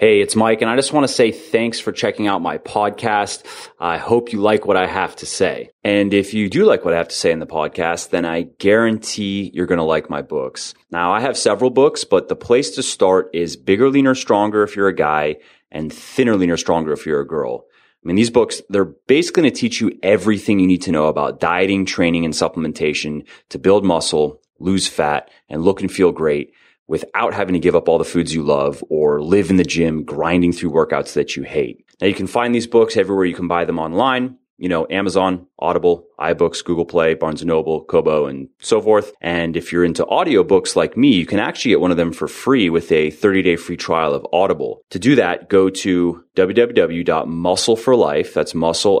Hey, it's Mike, and I just want to say thanks for checking out my podcast. I hope you like what I have to say. And if you do like what I have to say in the podcast, then I guarantee you're going to like my books. Now, I have several books, but the place to start is Bigger, Leaner, Stronger if you're a guy and Thinner, Leaner, Stronger if you're a girl. I mean, these books, they're basically going to teach you everything you need to know about dieting, training, and supplementation to build muscle, lose fat, and look and feel great without having to give up all the foods you love or live in the gym grinding through workouts that you hate. Now you can find these books everywhere you can buy them online. You know, Amazon, Audible, iBooks, Google Play, Barnes & Noble, Kobo, and so forth. And if you're into audiobooks like me, you can actually get one of them for free with a 30-day free trial of Audible. To do that, go to www.muscleforlife, that's muscle,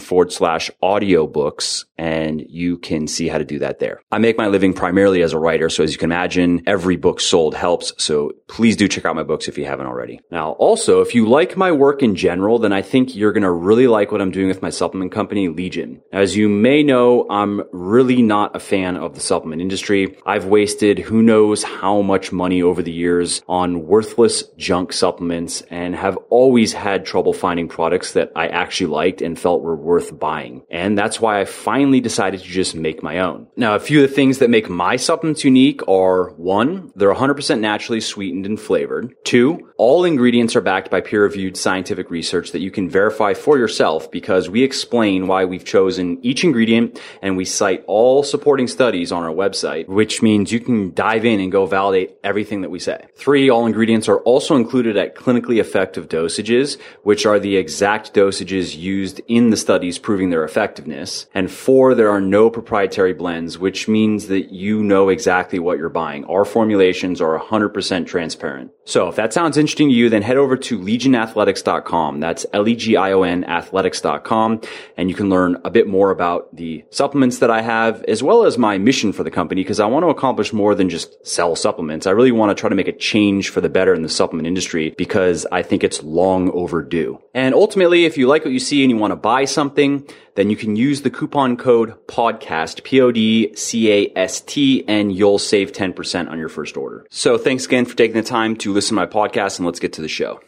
forward slash audiobooks, and you can see how to do that there. I make my living primarily as a writer, so as you can imagine, every book sold helps, so please do check out my books if you haven't already. Now, also, if you like my work in general, then I think you're gonna really like what I'm doing with my supplement company, Legion. As you may know, I'm really not a fan of the supplement industry. I've wasted who knows how much money over the years on worthless junk supplements and have always had trouble finding products that I actually liked and felt were worth buying. And that's why I finally decided to just make my own. Now, a few of the things that make my supplements unique are one, they're 100% naturally sweetened and flavored. Two, all ingredients are backed by peer reviewed scientific research that you can verify for yourself because we explain why we've chosen each ingredient and we cite all supporting studies on our website, which means you can dive in and go validate everything that we say. Three, all ingredients are also included at clinically effective dosages, which are the exact dosages used in the studies proving their effectiveness. And four, there are no proprietary blends, which means that you know exactly what you're buying. Our formulations are 100% transparent. So if that sounds interesting to you, then head over to legionathletics.com. That's L-E-G-I-O-N athletics.com. And you can learn a bit more about the supplements that I have, as well as my mission for the company, because I want to accomplish more than just sell supplements. I really want to try to make a change for the better in the supplement industry because I think it's long overdue. And ultimately, if you like what you see and you want to buy something, then you can use the coupon code podcast, P-O-D-C-A-S-T, and you'll save 10% on your first order. So thanks again for taking the time to listen to my podcast and let's get to the show.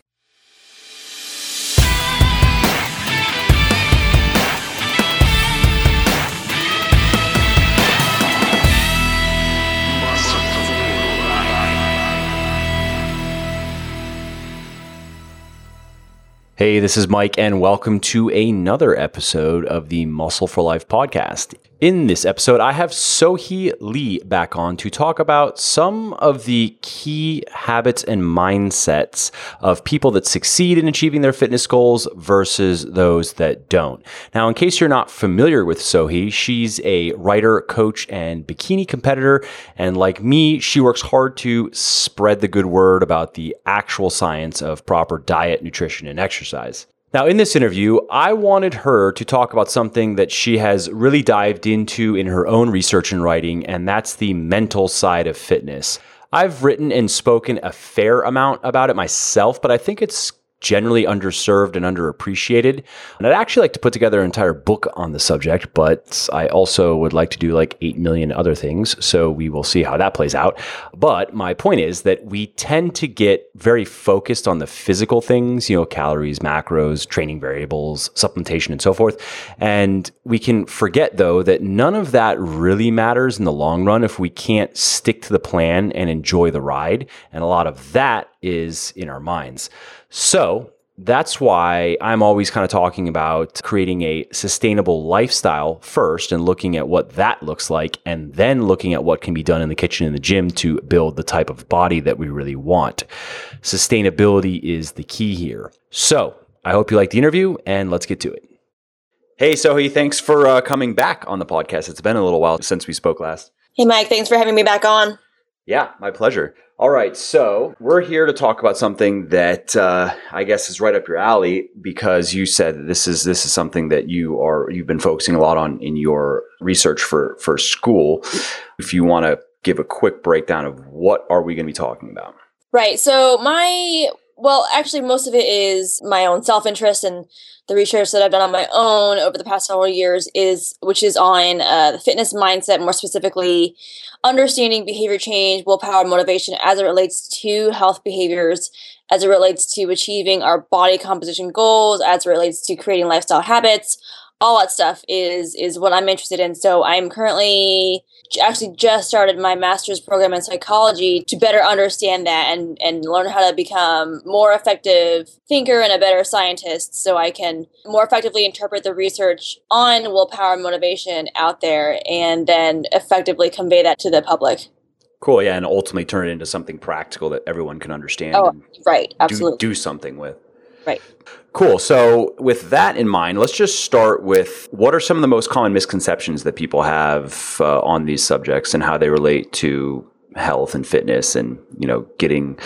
Hey, this is Mike, and welcome to another episode of the Muscle for Life podcast. In this episode, I have Sohee Lee back on to talk about some of the key habits and mindsets of people that succeed in achieving their fitness goals versus those that don't. Now, in case you're not familiar with Sohee, she's a writer, coach, and bikini competitor. And like me, she works hard to spread the good word about the actual science of proper diet, nutrition, and exercise. Now, in this interview, I wanted her to talk about something that she has really dived into in her own research and writing, and that's the mental side of fitness. I've written and spoken a fair amount about it myself, but I think it's generally underserved and underappreciated. And I'd actually like to put together an entire book on the subject, but I also would like to do like 8 million other things. So we will see how that plays out. But my point is that we tend to get very focused on the physical things, you know, calories, macros, training variables, supplementation, and so forth. And we can forget though that none of that really matters in the long run if we can't stick to the plan and enjoy the ride. And a lot of that is in our minds. So that's why I'm always kind of talking about creating a sustainable lifestyle first and looking at what that looks like, and then looking at what can be done in the kitchen and the gym to build the type of body that we really want. Sustainability is the key here. So I hope you like the interview, and let's get to it. Hey, Sohee, thanks for uh, coming back on the podcast. It's been a little while since we spoke last. Hey, Mike, thanks for having me back on. Yeah, my pleasure. All right, so we're here to talk about something that uh, I guess is right up your alley because you said this is this is something that you are you've been focusing a lot on in your research for for school. If you want to give a quick breakdown of what are we going to be talking about? Right. So my Well, actually, most of it is my own self interest and the research that I've done on my own over the past several years is, which is on uh, the fitness mindset, more specifically, understanding behavior change, willpower, motivation as it relates to health behaviors, as it relates to achieving our body composition goals, as it relates to creating lifestyle habits. All that stuff is is what I'm interested in. So I'm currently actually just started my master's program in psychology to better understand that and and learn how to become more effective thinker and a better scientist so I can more effectively interpret the research on willpower and motivation out there and then effectively convey that to the public. Cool, yeah, and ultimately turn it into something practical that everyone can understand. Oh, right, absolutely. Do, do something with. Right. Cool. So, with that in mind, let's just start with what are some of the most common misconceptions that people have uh, on these subjects and how they relate to health and fitness and, you know, getting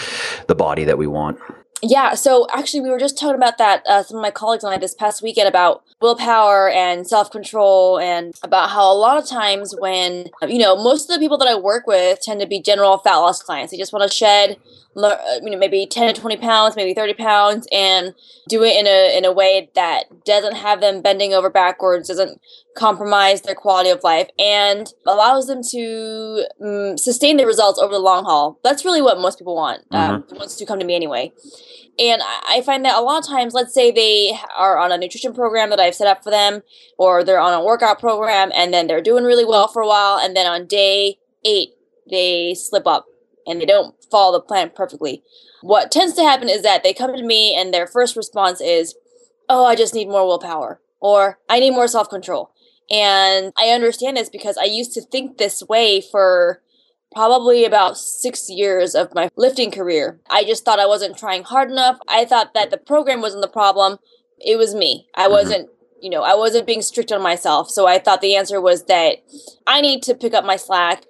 the body that we want. Yeah, so actually, we were just talking about that. Uh, some of my colleagues and I this past weekend about willpower and self control, and about how a lot of times when you know most of the people that I work with tend to be general fat loss clients. They just want to shed, uh, you know, maybe ten to twenty pounds, maybe thirty pounds, and do it in a in a way that doesn't have them bending over backwards, doesn't compromise their quality of life, and allows them to um, sustain the results over the long haul. That's really what most people want. Mm-hmm. Um, wants to come to me anyway. And I find that a lot of times, let's say they are on a nutrition program that I've set up for them, or they're on a workout program, and then they're doing really well for a while, and then on day eight, they slip up and they don't follow the plan perfectly. What tends to happen is that they come to me and their first response is, Oh, I just need more willpower, or I need more self control. And I understand this because I used to think this way for probably about six years of my lifting career. I just thought I wasn't trying hard enough. I thought that the program wasn't the problem. It was me. I mm-hmm. wasn't, you know, I wasn't being strict on myself. So I thought the answer was that I need to pick up my slack.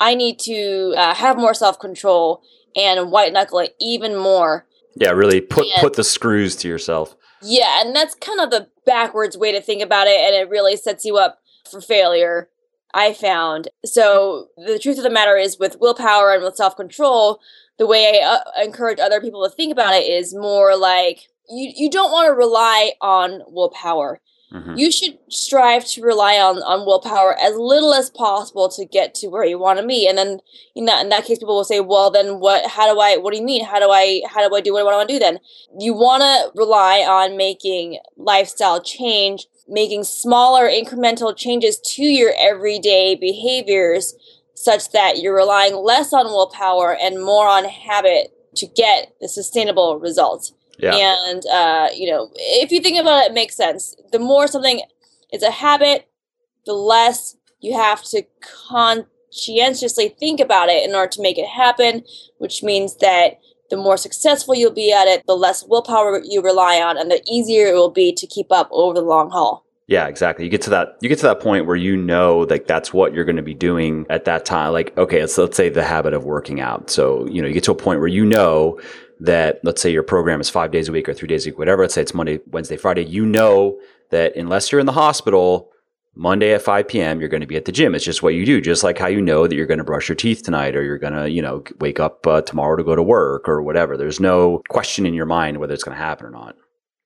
I need to uh, have more self control and white knuckle it even more. Yeah, really put and, put the screws to yourself. Yeah, and that's kind of the backwards way to think about it, and it really sets you up for failure. I found. So the truth of the matter is, with willpower and with self control, the way I uh, encourage other people to think about it is more like you you don't want to rely on willpower. Mm-hmm. You should strive to rely on, on willpower as little as possible to get to where you want to be. And then in that in that case, people will say, "Well, then what? How do I? What do you mean? How do I? How do I do what I want to do?" Then you want to rely on making lifestyle change making smaller incremental changes to your everyday behaviors such that you're relying less on willpower and more on habit to get the sustainable results. Yeah. And, uh, you know, if you think about it, it makes sense. The more something is a habit, the less you have to conscientiously think about it in order to make it happen, which means that the more successful you'll be at it, the less willpower you rely on, and the easier it will be to keep up over the long haul. Yeah, exactly. You get to that you get to that point where you know like that's what you're going to be doing at that time. Like okay, let's let's say the habit of working out. So, you know, you get to a point where you know that let's say your program is 5 days a week or 3 days a week, whatever. Let's say it's Monday, Wednesday, Friday. You know that unless you're in the hospital Monday at 5 p.m., you're going to be at the gym. It's just what you do. Just like how you know that you're going to brush your teeth tonight or you're going to, you know, wake up uh, tomorrow to go to work or whatever. There's no question in your mind whether it's going to happen or not.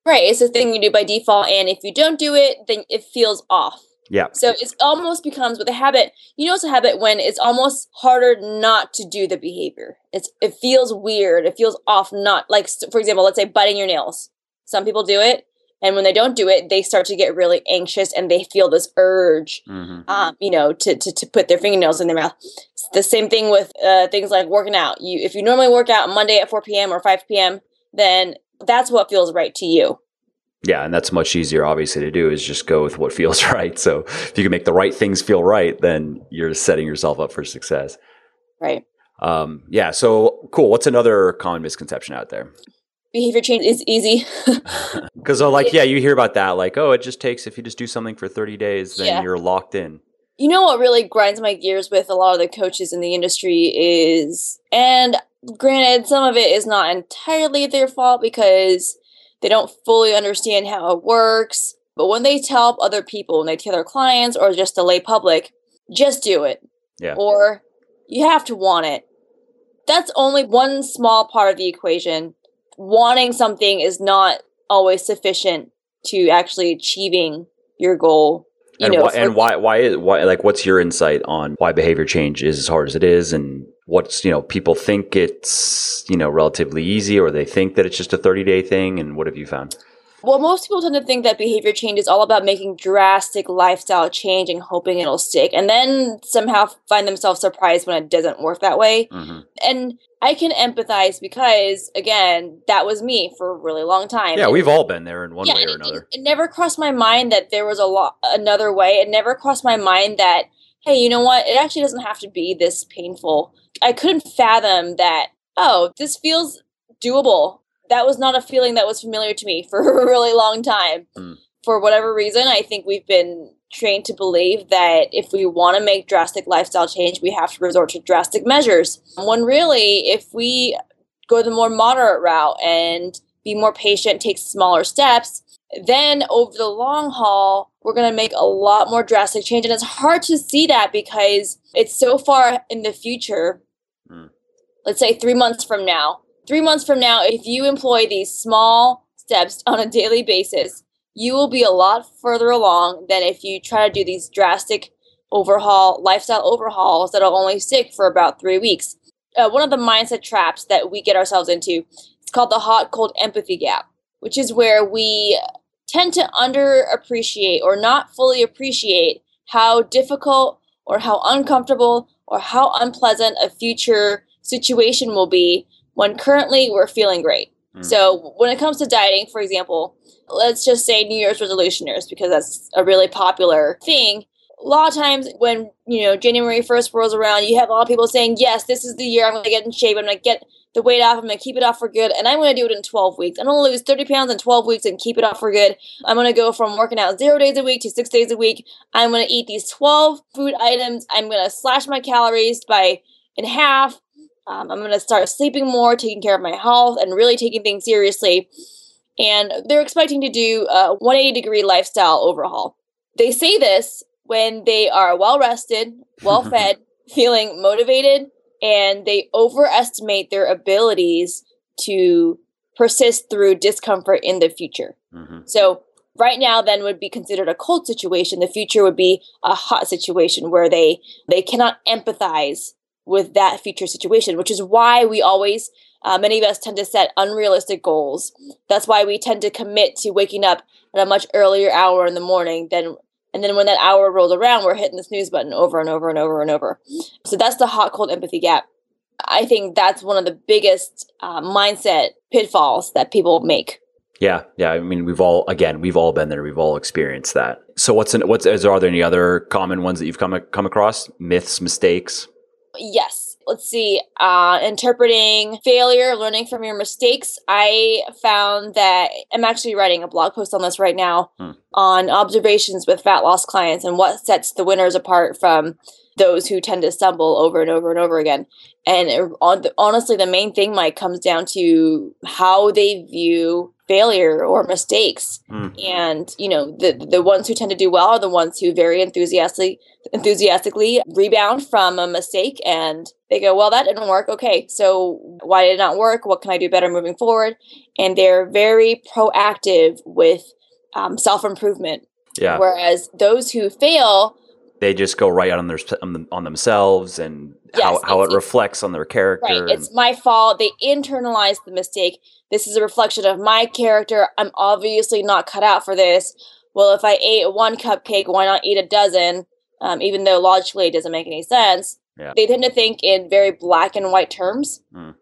Right. It's a thing you do by default. And if you don't do it, then it feels off. Yeah. So it almost becomes with a habit. You know, it's a habit when it's almost harder not to do the behavior. It's it feels weird. It feels off. Not like, for example, let's say biting your nails. Some people do it, and when they don't do it they start to get really anxious and they feel this urge mm-hmm. um, you know to, to, to put their fingernails in their mouth it's the same thing with uh, things like working out you if you normally work out monday at 4 p.m or 5 p.m then that's what feels right to you yeah, and that's much easier, obviously, to do is just go with what feels right. So if you can make the right things feel right, then you're setting yourself up for success. Right. Um, yeah. So cool. What's another common misconception out there? Behavior change is easy. Because, oh, like, yeah, you hear about that. Like, oh, it just takes, if you just do something for 30 days, then yeah. you're locked in. You know what really grinds my gears with a lot of the coaches in the industry is, and granted, some of it is not entirely their fault because they don't fully understand how it works. But when they tell other people, when they tell their clients or just the lay public, just do it. Yeah. Or you have to want it. That's only one small part of the equation wanting something is not always sufficient to actually achieving your goal. You and know, why, for- and why why is why like what's your insight on why behavior change is as hard as it is and what's you know people think it's you know relatively easy or they think that it's just a 30 day thing and what have you found Well, most people tend to think that behavior change is all about making drastic lifestyle change and hoping it'll stick, and then somehow find themselves surprised when it doesn't work that way. mm-hmm. And I can empathize because, again, that was me for a really long time. yeah And- we've all been there in one yeah, way or and it- another It, never crossed my mind that there was a lot another way. It never crossed my mind that hey, you know what? It actually doesn't have to be this painful. I couldn't fathom that. Oh, this feels doable. That was not a feeling that was familiar to me for a really long time. Mm. For whatever reason, I think we've been trained to believe that if we want to make drastic lifestyle change, we have to resort to drastic measures. When really, if we go the more moderate route and be more patient, take smaller steps, then over the long haul, we're going to make a lot more drastic change. And it's hard to see that because it's so far in the future. Mm. Let's say three months from now. Three months from now, if you employ these small steps on a daily basis, you will be a lot further along than if you try to do these drastic overhaul, lifestyle overhauls that'll only stick for about three weeks. Uh, one of the mindset traps that we get ourselves into it's called the hot cold empathy gap, which is where we tend to underappreciate or not fully appreciate how difficult or how uncomfortable or how unpleasant a future situation will be when currently we're feeling great. Mm. So, when it comes to dieting, for example, let's just say New Year's resolutioners, because that's a really popular thing. A lot of times when, you know, January 1st rolls around, you have a lot of people saying, yes, this is the year I'm going to get in shape. I'm going to get the weight off. I'm going to keep it off for good. And I'm going to do it in 12 weeks. I'm going to lose 30 pounds in 12 weeks and keep it off for good. I'm going to go from working out zero days a week to six days a week. I'm going to eat these 12 food items. I'm going to slash my calories by in half. Um, I'm going to start sleeping more, taking care of my health, and really taking things seriously. And they're expecting to do a 180 degree lifestyle overhaul. They say this when they are well rested, well fed, feeling motivated, and they overestimate their abilities to persist through discomfort in the future. Mhm. So, right now then would be considered a cold situation. The future would be a hot situation where they they cannot empathize with that future situation, which is why we always uh, many of us tend to set unrealistic goals. That's why we tend to commit to waking up at a much earlier hour in the morning than and then when that hour rolls around, we're hitting the snooze button over and over and over and over. So that's the hot cold empathy gap. I think that's one of the biggest uh, mindset pitfalls that people make. yeah yeah i mean we've all again we've all been there we've all experienced that so what's an, what's is, are there any other common ones that you've come come across myths mistakes Yes. Let's see. Uh, interpreting failure, learning from your mistakes. I found that I'm actually writing a blog post on this right now Hmm. on observations with fat loss clients and what sets the winners apart from those who tend to stumble over and over and over again. And it- on honestly, the main thing, Mike, comes down to how they view failure or mistakes. Hmm. And you know, the the ones who tend to do well are the ones who very enthusiastically enthusiastically rebound from a mistake and they go, well, that didn't work. Okay, so why did it not work? What can I do better moving forward? And they're very proactive with um, self improvement. yeah Whereas those who fail, they just go right on their on, them, on themselves and Yes, how it reflects on their character right, and- it's my fault. They internalize the mistake. This is a reflection of my character. I'm obviously not cut out for this. Well, if I ate one cupcake, why not eat a dozen? Um, even though logically it doesn't make any sense. Yeah. They tend to think in very black and white terms. Mm.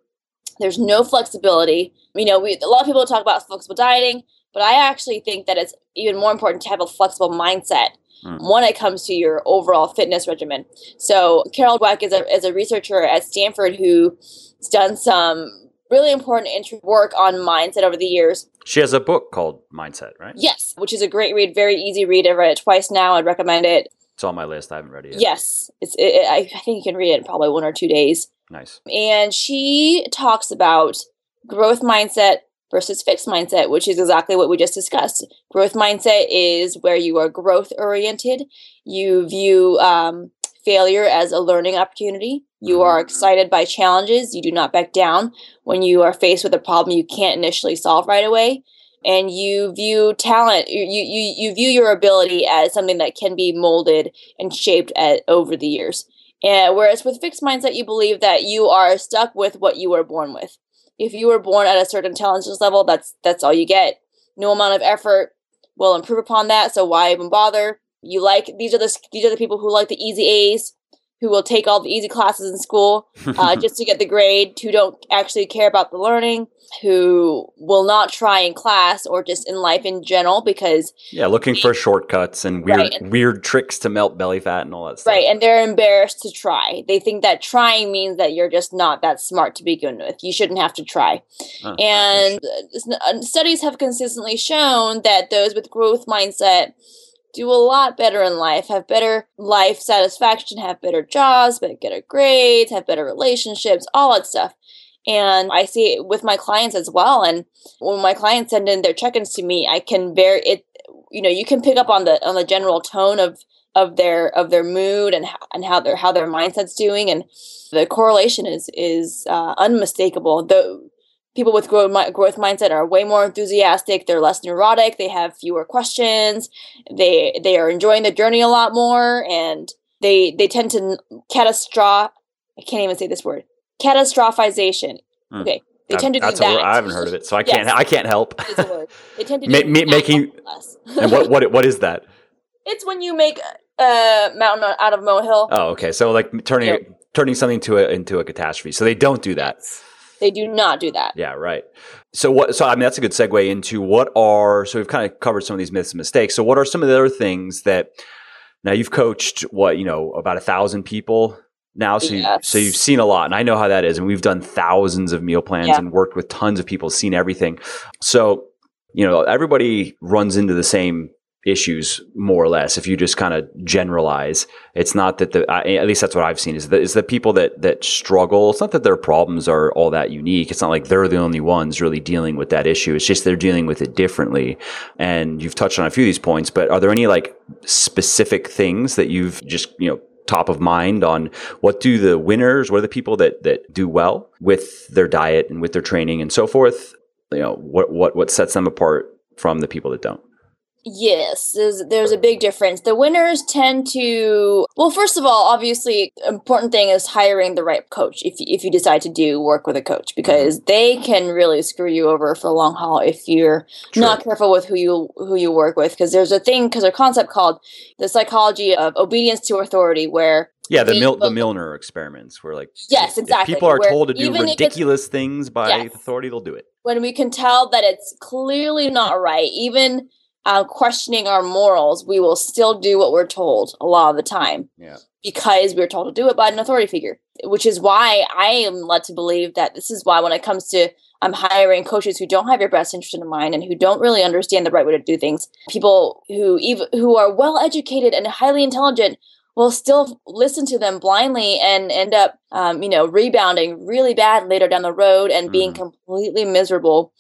There's no flexibility. You know, we a lot of people talk about flexible dieting, but I actually think that it's even more important to have a flexible mindset. Mm. when it comes to your overall fitness regimen. So Carol Dweck is a, is a researcher at Stanford who's done some really important work on mindset over the years. she has a book called mindset right Yes, which is a great read, very easy read. I've read it twice now. I'd recommend it. it's on my list i haven't read it yet Yes, it's. It, it- I I think you can read it in probably one or two days. nice And she talks about growth mindset versus fixed mindset, which is exactly what we just discussed. Growth mindset is where you are growth oriented. You view um, failure as a learning opportunity. You are excited by challenges. You do not back down when you are faced with a problem you can't initially solve right away. And you view talent, you, you, you view your ability as something that can be molded and shaped at, over the years. And whereas with fixed mindset, you believe that you are stuck with what you were born with. If you were born at a certain intelligence level, that's that's all you get. No amount of effort will improve upon that. So why even bother? You like these are the these are the people who like the easy A's, who will take all the easy classes in school uh, just to get the grade, who don't actually care about the learning, who will not try in class or just in life in general because yeah, looking for shortcuts and weird right. weird tricks to melt belly fat and all that stuff. Right, and they're embarrassed to try. They think that trying means that you're just not that smart to begin with. You shouldn't have to try. Oh, and uh, studies have consistently shown that those with growth mindset do a lot better in life, have better life satisfaction, have better jobs, better grades, have better relationships, all that stuff. And I see it with my clients as well. And when my clients send in their check-ins to me, I can very it you know, you can pick up on the on the general tone of of their of their mood and and how their how their mindset's doing and the correlation is is uh, unmistakable. The people with growth, growth mindset are way more enthusiastic they're less neurotic they have fewer questions they they are enjoying the journey a lot more and they they tend to catastrophe i can't even say this word catastrophization hmm. okay they tend to That's do that. I haven't heard of it, so I can't. I can't help. It's a word. They tend to do ma- ma- making. and what what what is that? It's when you make a mountain out of a molehill. Oh, okay. So like turning turning something to a, into a catastrophe. So they don't do that. Yes. They do not do that. Yeah, right. So what? So I mean, that's a good segue into what are. So we've kind of covered some of these myths and mistakes. So what are some of the other things that? Now you've coached what you know about a thousand people now, so yes. you, so you've seen a lot, and I know how that is. And we've done thousands of meal plans yeah. and worked with tons of people, seen everything. So you know, everybody runs into the same issues more or less if you just kind of generalize. It's not that the at least that's what i've seen is is the people that that struggle it's not that their problems are all that unique. It's not like they're the only ones really dealing with that issue. It's just they're dealing with it differently. And you've touched on a few of these points but are there any like specific things that you've just you know top of mind on what do the winners what are the people that that do well with their diet and with their training and so forth? You know what what what sets them apart from the people that don't Yes, there's, there's a big difference. The winners tend to, well, first of all, obviously, important thing is hiring the right coach if, if you decide to do work with a coach because mm-hmm. they can really screw you over for a long haul if you're True. not careful with who you who you work with. Because there's a thing, because a concept called the psychology of obedience to authority, where yeah, the Mil- the Milgram experiments where like yes, exactly. people are told to do ridiculous things by yes. authority, they'll do it. When we can tell that it's clearly not right, even uh, questioning our morals, we will still do what we're told a lot of the time. Yeah. Because we're told to do it by an authority figure, which is why I am led to believe that this is why when it comes to I'm hiring coaches who don't have your best interest in mind and who don't really understand the right way to do things, people who even who are well educated and highly intelligent will still listen to them blindly and end up, um, you know, rebounding really bad later down the road and being mm. completely miserable.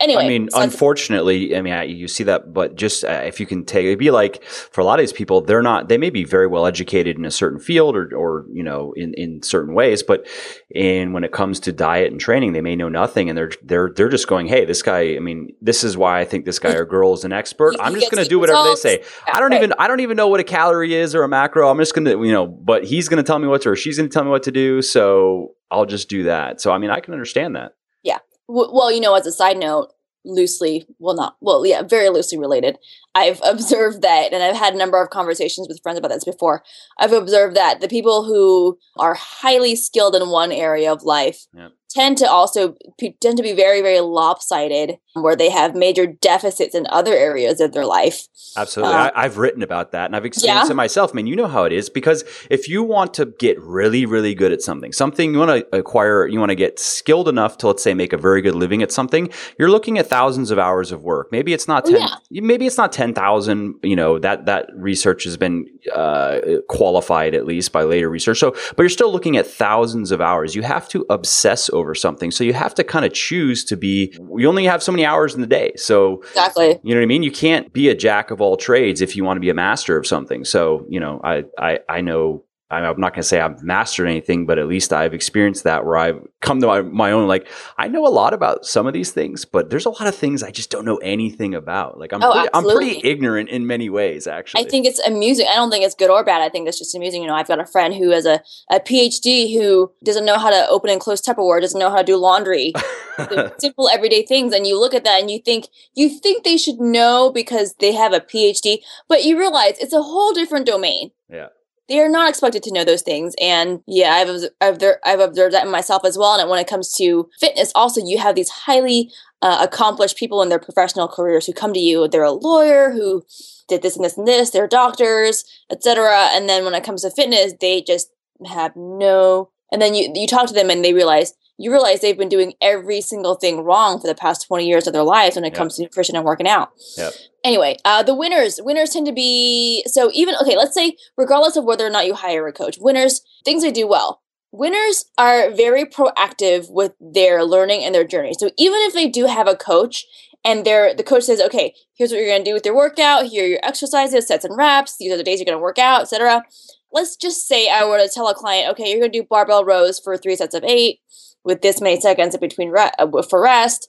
Anyway, I mean, so unfortunately, I mean, I, you see that, but just uh, if you can take, it'd be like for a lot of these people, they're not, they may be very well educated in a certain field or, or you know, in in certain ways, but in when it comes to diet and training, they may know nothing, and they're they're they're just going, hey, this guy. I mean, this is why I think this guy or girl is an expert. I'm just going to do whatever results. they say. I don't right. even I don't even know what a calorie is or a macro. I'm just going to, you know, but he's going to tell me what to, or she's going to tell me what to do. So I'll just do that. So, I mean, I can understand that. Yeah. W- well, you know, as a side note, loosely, well, not, well, yeah, very loosely related. I've observed that, and I've had a number of conversations with friends about this before. I've observed that the people who are highly skilled in one area of life yep tend to also tend to be very very lopsided where they have major deficits in other areas of their life absolutely uh, I, have written about that and i've experienced yeah. it myself I mean you know how it is because if you want to get really really good at something something you want to acquire you want to get skilled enough to let's say make a very good living at something you're looking at thousands of hours of work maybe it's not 10 yeah. maybe it's not 10,000 you know that that research has been uh, qualified at least by later research so but you're still looking at thousands of hours you have to obsess over something. So you have to kind of choose to be, you only have so many hours in the day. So, exactly. You know what I mean? You can't be a jack of all trades if you want to be a master of something. So, you know, I, I, I know I'm not going to say I've mastered anything, but at least I've experienced that where I've come to my, my, own. Like I know a lot about some of these things, but there's a lot of things I just don't know anything about. Like I'm, Oh, pretty, I'm pretty ignorant in many ways, actually. I think it's amusing. I don't think it's good or bad. I think it's just amusing. You know, I've got a friend who has a, a PhD who doesn't know how to open and close Tupperware, doesn't know how to do laundry, simple everyday things. And you look at that and you think you think they should know because they have a PhD, but you realize it's a whole different domain. Yeah. They are not expected to know those things, and yeah, I've I've, I've observed that in myself as well. And when it comes to fitness, also you have these highly uh, accomplished people in their professional careers who come to you. They're a lawyer who did this and this and this. They're doctors, etc. And then when it comes to fitness, they just have no. And then you you talk to them and they realize you realize they've been doing every single thing wrong for the past twenty years of their lives when it Yeah. comes to nutrition and working out. Yep. Anyway, uh, the winners winners tend to be so even okay. Let's say regardless of whether or not you hire a coach, winners things they do well. Winners are very proactive with their learning and their journey. So even if they do have a coach and they're, the coach says, okay, here's what you're going to do with your workout. Here are your exercises, sets and reps. These are the days you're going to work out, etc. Let's just say I were to tell a client, okay, you're going to do barbell rows for three sets of eight with this many seconds in between re- uh, for rest,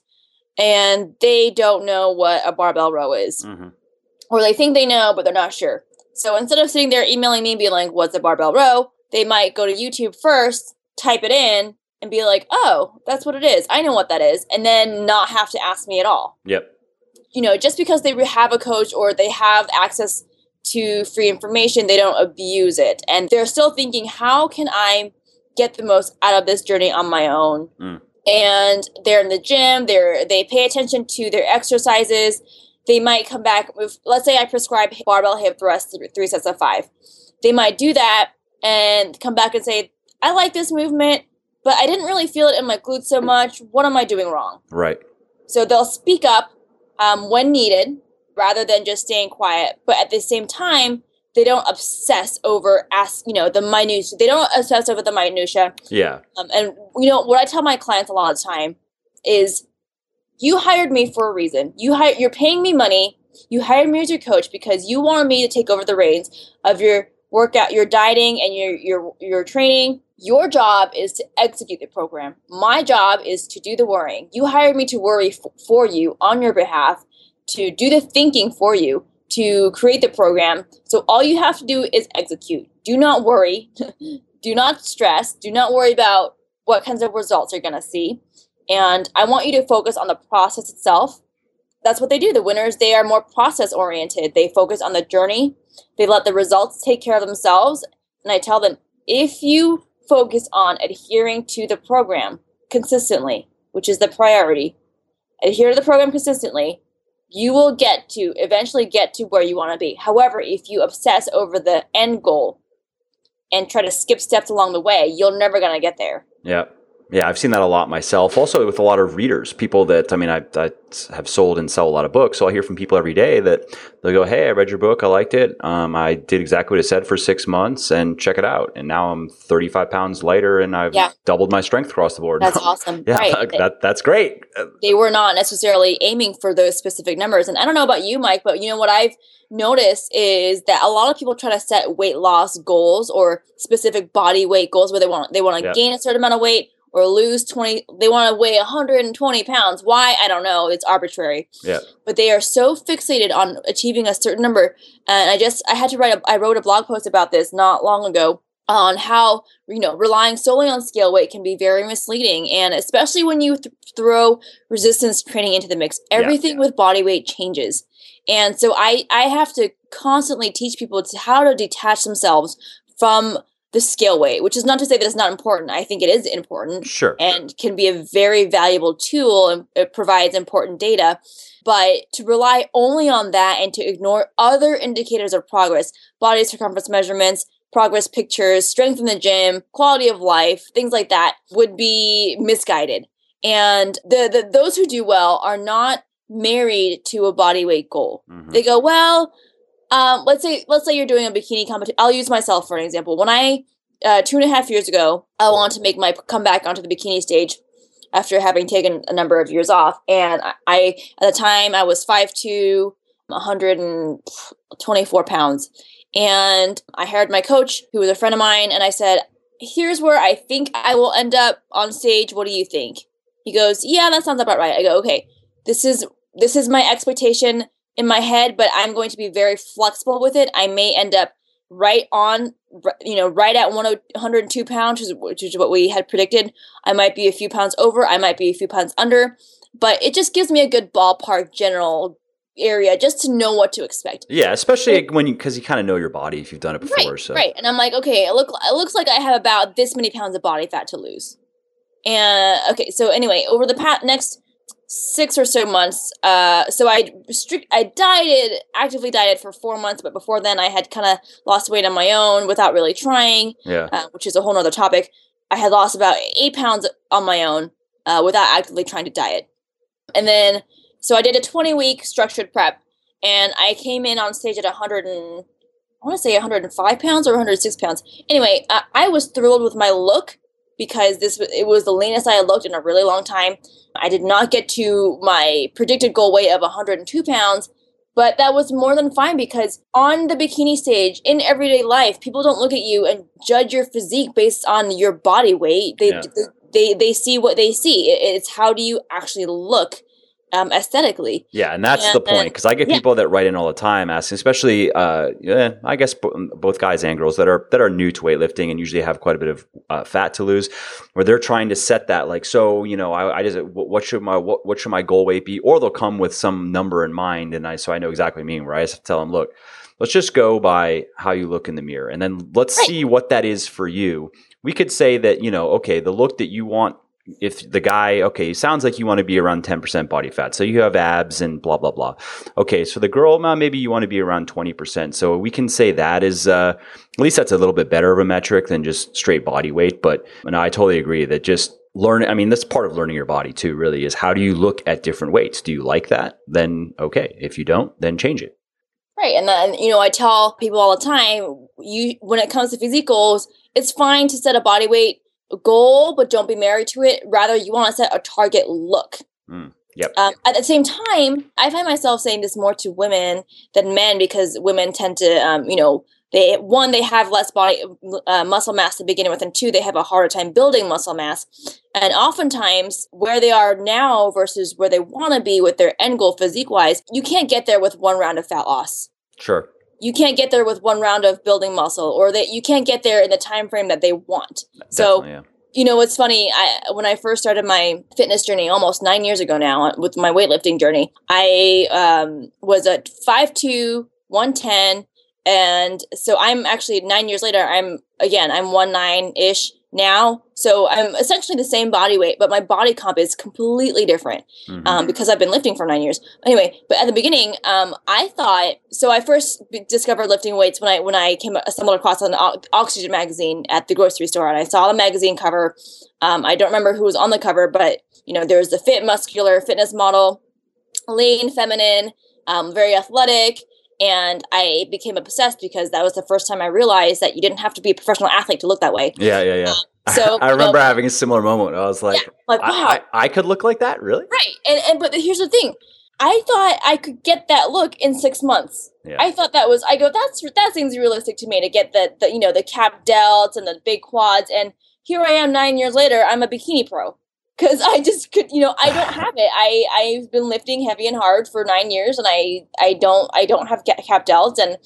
and they don't know what a barbell row is Mhm. or they think they know, but they're not sure. So instead of sitting there emailing me and being like, what's a barbell row? They might go to YouTube first, type it in, and be like, oh, that's what it is. I know what that is. And then not have to ask me at all. Yep. You know, just because they have a coach or they have access to free information, they don't abuse it. And they're still thinking, how can I get the most out of this journey on my own? Mm. And they're in the gym, they're they pay attention to their exercises, they might come back with let's say i prescribe barbell hip thrust three sets of five they might do that and come back and say i like this movement but i didn't really feel it in my glutes so much what am i doing wrong Right. so they'll speak up um, when needed rather than just staying quiet but at the same time they don't obsess over ask you know the minute they don't obsess over the minutia Yeah. um, and you know what I tell my clients a lot of the time is, you hired me for a reason. You hire, you're paying me money. You hired me as your coach because you wanted me to take over the reins of your workout, your dieting, and your your your training. Your job is to execute the program. My job is to do the worrying. You hired me to worry f- for you on your behalf, to do the thinking for you, to create the program. So all you have to do is execute. Do not worry. do not stress. Do not worry about what kinds of results you're going to see. And I want you to focus on the process itself. That's what they do. The winners, they are more process oriented. They focus on the journey. They let the results take care of themselves. And I tell them if you focus on adhering to the program consistently, which is the priority, adhere to the program consistently, you will get to eventually get to where you want to be. However, if you obsess over the end goal and try to skip steps along the way, you're never going to get there. Yeah. Yeah, I've seen that a lot myself. Also, with a lot of readers, people that I mean, I, I have sold and sell a lot of books, so I hear from people every day that they'll go, "Hey, I read your book, I liked it. Um, I did exactly what it said for six months, and check it out. And now I'm 35 pounds lighter, and I've Yeah. doubled my strength across the board. That's awesome. yeah, right. that that's great. They were not necessarily aiming for those specific numbers. And I don't know about you, Mike, but you know what I've noticed is that a lot of people try to set weight loss goals or specific body weight goals where they want they want to gain a certain amount of weight or lose 20 they want to weigh 120 pounds. Why? I don't know. It's arbitrary. Yeah. but they are so fixated on achieving a certain number and i just i had to write a i wrote a blog post about this not long ago on how you know relying solely on scale weight can be very misleading and especially when you th- throw resistance training into the mix. Yeah. everything with body weight changes. And so i i have to constantly teach people to how to detach themselves from the scale weight which is not to say that it's not important i think it is important Sure. and can be a very valuable tool and it provides important data but to rely only on that and to ignore other indicators of progress body circumference measurements progress pictures strength in the gym quality of life things like that would be misguided and the, the those who do well are not married to a body weight goal Mhm. they go well um, let's say let's say you're doing a bikini competition i'll use myself for an example when i uh, two and a half years ago i wanted to make my comeback onto the bikini stage after having taken a number of years off and i, I at the time i was 5'2 124 pounds And I hired my coach, who was a friend of mine, and I said, Here's where I think I will end up on stage. What do you think? He goes, Yeah, that sounds about right. I go, Okay, this is this is my expectation in my head, but I'm going to be very flexible with it. I may end up right on, you know, right at 102 pounds, which is, which is what we had predicted. I might be a few pounds over. I might be a few pounds under, but it just gives me a good ballpark general area just to know what to expect. Yeah, especially when you because you kind of know your body if you've done it before. Right, so right, and I'm like, okay, it look it looks like I have about this many pounds of body fat to lose. And okay, so anyway, over the past next six or so months, uh, so I strict I dieted actively dieted for four months, but before then I had kind of lost weight on my own without really trying. Yeah, uh, which is a whole nother topic. I had lost about eight pounds on my own uh, without actively trying to diet, and then so I did a 20 week structured prep and I came in on stage at 100 and I want to say 105 pounds or 106 pounds. Anyway, uh, I was thrilled with my look because this it was the leanest I had looked in a really long time. I did not get to my predicted goal weight of 102 pounds, but that was more than fine because on the bikini stage in everyday life, people don't look at you and judge your physique based on your body weight. They yeah. they, they, they see what they see. It's how do you actually look um, aesthetically. Yeah, and that's and, the point because I get people that write in all the time asking, especially uh, yeah, I guess both guys and girls that are that are new to weightlifting and usually have quite a bit of uh, fat to lose, where they're trying to set that like, so you know, I, I just what should my what, what should my goal weight be, or they'll come with some number in mind, and I so I know exactly what I mean. Where I just tell them, look, let's just go by how you look in the mirror, and then let's right. see what that is for you. We could say that you know, okay, the look that you want if the guy, okay, sounds like you want to be around 10% body fat. So you have abs and blah, blah, blah. Okay. So the girl, well, maybe you want to be around 20%. So we can say that is, uh, at least that's a little bit better of a metric than just straight body weight. But no, I totally agree that just learn, I mean, that's part of learning your body too, really is how do you look at different weights? Do you like that? Then okay. If you don't, then change it. Right. And then, you know, I tell people all the time, you, when it comes to physique goals, it's fine to set a body weight goal, but don't be married to it. Rather, you want to set a target look. Mm, yep. Um, at the same time, I find myself saying this more to women than men because women tend to, um, you know, they one they have less body uh, muscle mass to begin with, and two they have a harder time building muscle mass. And oftentimes, where they are now versus where they want to be with their end goal physique wise, you can't get there with one round of fat loss. Sure you can't get there with one round of building muscle or that you can't get there in the time frame that they want Definitely, so yeah. you know what's funny i when i first started my fitness journey almost nine years ago now with my weightlifting journey i um, was at 5'2 110 and so i'm actually nine years later i'm again i'm one nine ish now. So I'm essentially the same body weight, but my body comp is completely different mm-hmm. um, because I've been lifting for nine years. Anyway, but at the beginning, um, I thought so. I first discovered lifting weights when I when I came stumbled across an Oxygen magazine at the grocery store, and I saw the magazine cover. Um, I don't remember who was on the cover, but you know, there's the fit muscular fitness model, lean, feminine, um, very athletic and I became obsessed because that was the first time I realized that you didn't have to be a professional athlete to look that way. Yeah, yeah, yeah. Um, so I remember know, having a similar moment. I was like, yeah, like wow, I, I, I, could look like that, really? Right. And and but here's the thing. I thought I could get that look in six months. Yeah. I thought that was I go, that's that seems realistic to me to get the, the you know, the cap delts and the big quads. And here I am nine years later, I'm a bikini pro because I just could, you know, I don't have it. I I've been lifting heavy and hard for nine years, and I I don't I don't have cap delts, and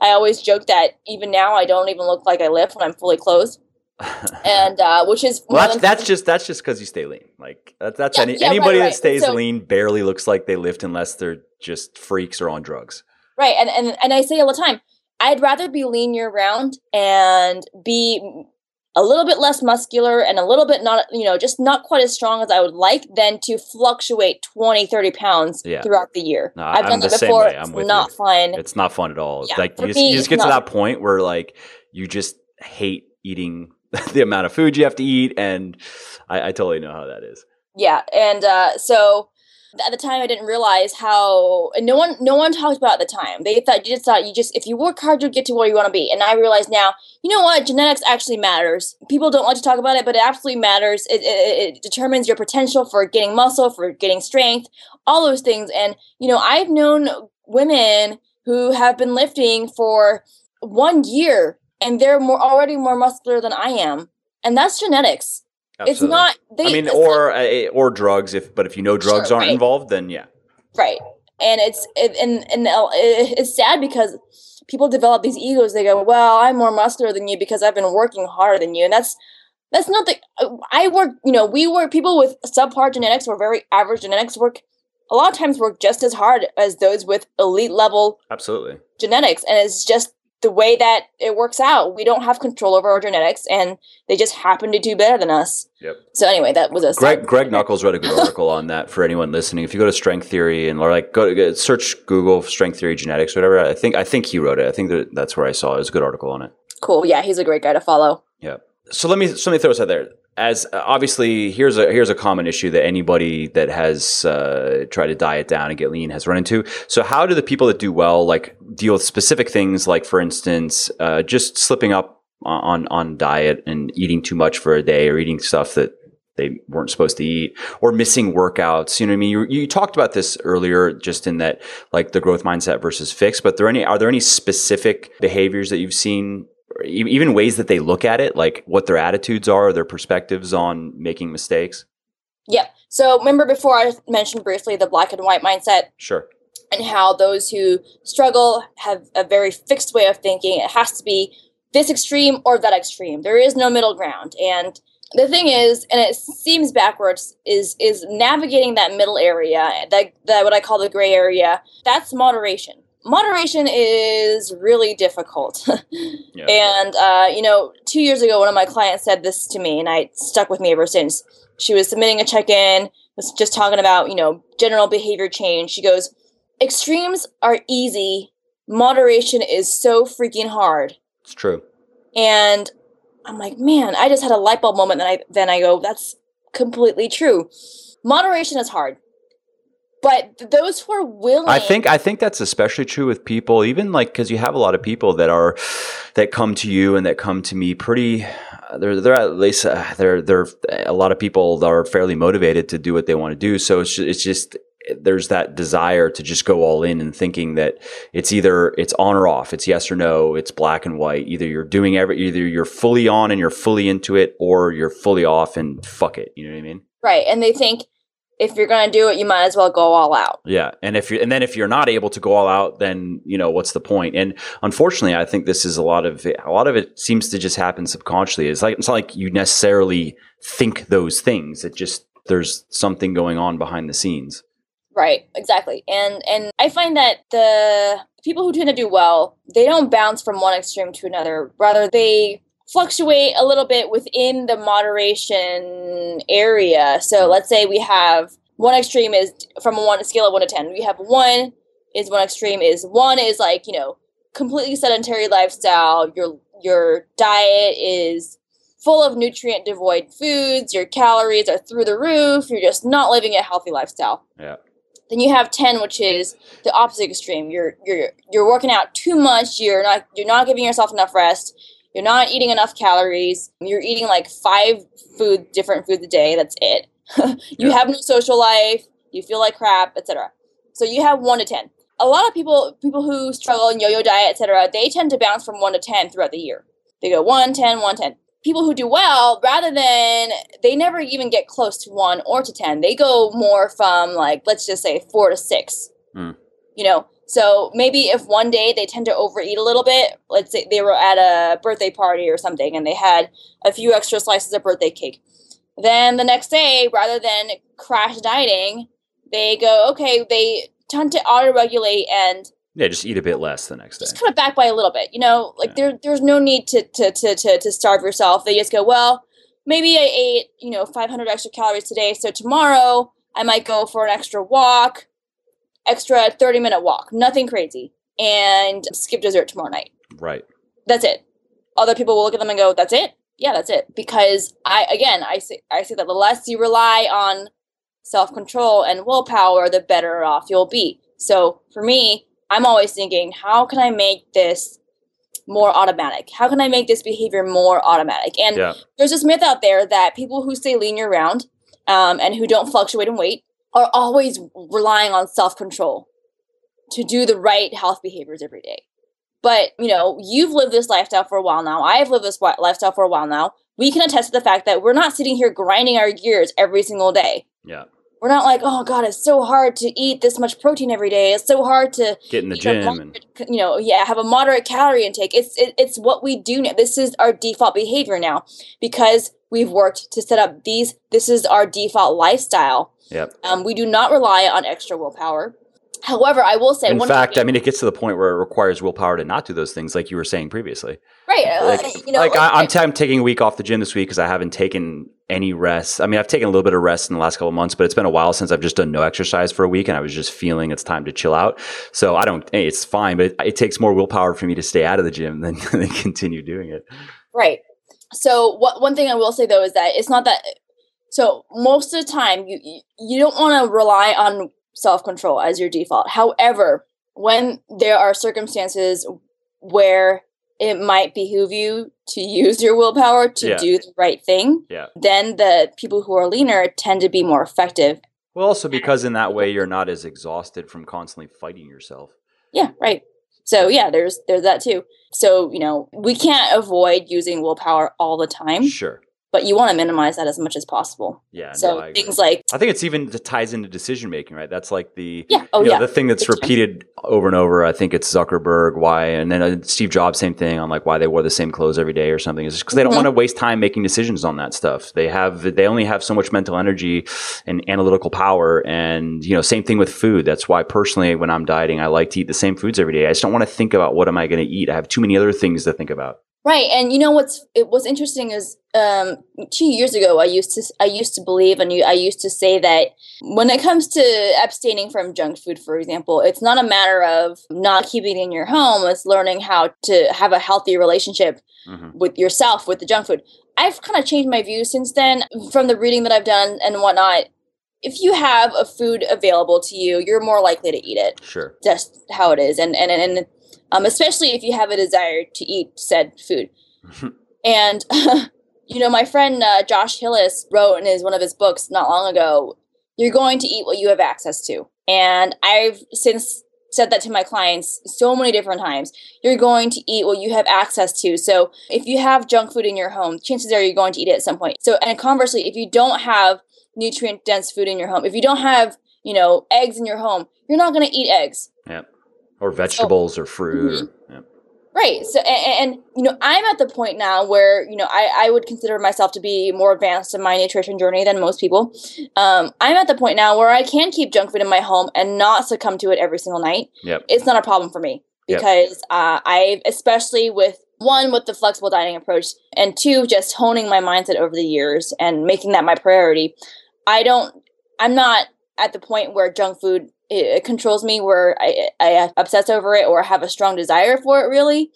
I always joke that even now I don't even look like I lift when I'm fully clothed. and uh, which is well, that's, that's just that's just because you stay lean. Like that's that's yeah, any, yeah, anybody right, right. that stays so, lean barely looks like they lift unless they're just freaks or on drugs. Right, and and and I say all the time, I'd rather be lean year round and be a little bit less muscular and a little bit not you know just not quite as strong as i would like than to fluctuate 20 30 pounds yeah. throughout the year. No, i've done that before. it's not you. fun. It's not fun at all. Yeah, like you just, you just, get to that point where like you just hate eating the amount of food you have to eat and I, I totally know how that is. Yeah and uh, so at the time I didn't realize how no one no one talked about at the time. They thought you just thought you just if you work hard you'll get to where you want to be. And I realize now, you know what, genetics actually matters. People don't like to talk about it, but it absolutely matters. It, it, it determines your potential for getting muscle, for getting strength, all those things. And you know, I've known women who have been lifting for one year and they're more already more muscular than I am. And that's genetics. Absolutely. It's not. They, I mean, or or drugs. If but if you know drugs sure, aren't right. involved, then yeah. Right, and it's it, and and it's sad because people develop these egos. They go, "Well, I'm more muscular than you because I've been working harder than you," and that's that's not the. I work. You know, we work. People with subpar genetics or very average genetics work a lot of times work just as hard as those with elite level absolutely genetics and it's just the way that it works out. We don't have control over our genetics, and they just happen to do better than us. Yep. So anyway, that was a Greg. Greg Nuckols wrote a good article on that for anyone listening. If you go to Strength Theory and like go to search Google Strength Theory genetics, whatever. I think I think he wrote it. I think that that's where I saw it. It was a good article on it. Cool. Yeah, he's a great guy to follow. Yeah. So let me so let me throw this out there as uh, obviously here's a here's a common issue that anybody that has uh, tried to diet down and get lean has run into. So how do the people that do well like deal with specific things like for instance uh, just slipping up on on diet and eating too much for a day or eating stuff that they weren't supposed to eat or missing workouts. You know what I mean? You, you talked about this earlier, just in that like the growth mindset versus fix. But there any are there any specific behaviors that you've seen even ways that they look at it, like what their attitudes are, their perspectives on making mistakes? Yeah. So remember before I mentioned briefly the black and white mindset? Sure. And how those who struggle have a very fixed way of thinking. It has to be this extreme or that extreme. There is no middle ground. And the thing is, and it seems backwards, is is navigating that middle area, that, that what I call the gray area, that's moderation moderation is really difficult. yeah. And, uh, you know, two years ago, one of my clients said this to me, and I stuck with me ever since. She was submitting a check in, was just talking about, you know, general behavior change. She goes, Extremes are easy, moderation is so freaking hard. It's true. And I'm like, man, I just had a light bulb moment. And I, then I go, that's completely true. Moderation is hard but those who are willing i think i think that's especially true with people even like because you have a lot of people that are that come to you and that come to me pretty they're they're at least uh, they're they're a lot of people that are fairly motivated to do what they want to do. So it's just, it's just there's that desire to just go all in and thinking that it's either it's on or off. It's yes or no. It's black and white. Either you're doing every either you're fully on and you're fully into it or you're fully off and fuck it. You know what i mean? Right. And they think if you're going to do it, you might as well go all out. Yeah, and if you and then if you're not able to go all out, then you know what's the point? And unfortunately, I think this is a lot of a lot of it seems to just happen subconsciously. It's like it's not like you necessarily think those things. It just there's something going on behind the scenes. Right, exactly. And and I find that the people who tend to do well, they don't bounce from one extreme to another. Rather, they fluctuate a little bit within the moderation area. So let's say we have one extreme is from a one scale of one to ten. We have one is one extreme is one is like you know completely sedentary lifestyle. Your your diet is full of nutrient devoid foods. Your calories are through the roof. You're just not living a healthy lifestyle. Yeah. Then you have ten, which is the opposite extreme. You're you're you're working out too much. You're not you're not giving yourself enough rest you're not eating enough calories. You're eating like five food, different foods a day. That's it. you yeah. have no social life. You feel like crap, etc. So you have one to ten. A lot of people, people who struggle in yo-yo diet, etc., they tend to bounce from one to ten throughout the year. They go one, 10, 1, 10. People who do well, rather than they never even get close to one or to ten, they go more from like let's just say four to six. Mm. You know, so maybe if one day they tend to overeat a little bit, let's say they were at a birthday party or something and they had a few extra slices of birthday cake. Then the next day, rather than crash dieting, they go, okay, they tend to auto regulate and yeah, just eat a bit less the next day. Just cut it back by a little bit. You know, like yeah. there there's no need to, to to to to starve yourself. They just go, well, maybe I ate, you know, 500 extra calories today, so tomorrow I might go for an extra walk extra 30 minute walk, nothing crazy, and skip dessert tomorrow night. Right. That's it. Other people will look at them and go, "That's it." Yeah, that's it. Because I again, I say I say that the less you rely on self control and willpower, the better off you'll be. So for me, I'm always thinking, how can I make this more automatic? How can I make this behavior more automatic? And yeah. there's this myth out there that people who stay lean year round um, and who don't fluctuate in weight are always relying on self control to do the right health behaviors every day. But, you know, you've lived this lifestyle for a while now. I've lived this lifestyle for a while now. We can attest to the fact that we're not sitting here grinding our gears every single day. Yeah. We're not like, oh God, it's so hard to eat this much protein every day. It's so hard to get in the gym moderate, and you know, yeah, have a moderate calorie intake. It's it, it's what we do now. This is our default behavior now because we've worked to set up these. This is our default lifestyle. Yep. Um, we do not rely on extra willpower. However, I will say, in fact, thing, I mean, it gets to the point where it requires willpower to not do those things, like you were saying previously. Right. Uh, like, you know, like, like I, am t- taking a week off the gym this week because I haven't taken any rest. I mean, I've taken a little bit of rest in the last couple months, but it's been a while since I've just done no exercise for a week, and I was just feeling it's time to chill out. So I don't. Hey, it's fine, but it, it takes more willpower for me to stay out of the gym than, than continue doing it. Right. So one thing I will say though is that it's not that. So most of the time, you you don't want to rely on self control as your default. However, when there are circumstances where it might behoove you to use your willpower to yeah. do the right thing, yeah. then the people who are leaner tend to be more effective. Well, also because in that way you're not as exhausted from constantly fighting yourself. Yeah, right. So yeah, there's there's that too. So, you know, we can't avoid using willpower all the time. Sure but you want to minimize that as much as possible. Yeah. So no, things like I think it's even it ties into decision making, right? That's like the yeah, oh you know, yeah, the thing that's it's repeated true. over and over. I think it's Zuckerberg why, and then uh, Steve Jobs, same thing on like why they wore the same clothes every day or something. Is because they don't mm-hmm. want to waste time making decisions on that stuff. They have they only have so much mental energy and analytical power, and you know, same thing with food. That's why personally, when I'm dieting, I like to eat the same foods every day. I just don't want to think about what am I going to eat. I have too many other things to think about. Right, and you know what's it was interesting is um, two years ago I used to I used to believe and I used to say that when it comes to abstaining from junk food, for example, it's not a matter of not keeping it in your home; it's learning how to have a healthy relationship mm-hmm. with yourself with the junk food. I've kind of changed my view since then from the reading that I've done and whatnot. If you have a food available to you, you're more likely to eat it. Sure, just how it is, and and and um, especially if you have a desire to eat said food. and you know, my friend uh, Josh Hillis wrote in his one of his books not long ago, "You're going to eat what you have access to." And I've since said that to my clients so many different times. You're going to eat what you have access to. So if you have junk food in your home, chances are you're going to eat it at some point. So and conversely, if you don't have nutrient dense food in your home, if you don't have, you know, eggs in your home, you're not going to eat eggs. Yeah or vegetables so, or fruit. Mm-hmm. Yeah. Right. So, and, and, you know, I'm at the point now where you know I, I would consider myself to be more advanced in my nutrition journey than most people. Um, I'm at the point now where I can keep junk food in my home and not succumb to it every single night. Yep. It's not a problem for me because yep. uh, I, especially with one with the flexible dining approach, and two just honing my mindset over the years and making that my priority. I don't. I'm not at the point where junk food it, controls me where I, I obsess over it or have a strong desire for it really.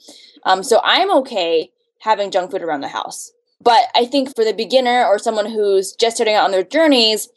Um, so i'm okay having junk food around the house. But i think for the beginner or someone who's just starting out on their journeys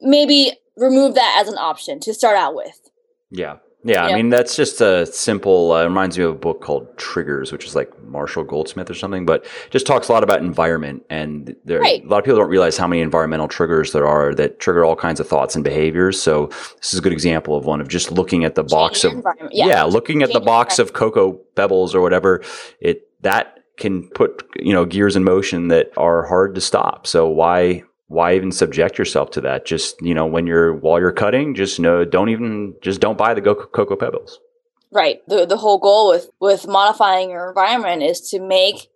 maybe remove that as an option to start out with. Yeah yeah, I mean that's just a simple. Uh, reminds me of a book called Triggers, which is like Marshall Goldsmith or something, but just talks a lot about environment. And there, right. a lot of people don't realize how many environmental triggers there are that trigger all kinds of thoughts and behaviors. So this is a good example of one of just looking at the Change box of yeah. yeah. looking at Change the box of cocoa pebbles or whatever. It that can put you know gears in motion that are hard to stop. So why why even subject yourself to that? Just, you know, when you're, while you're cutting, just know, don't even, just don't buy the Cocoa Pebbles. Right. The, the whole goal with, with modifying your environment is to make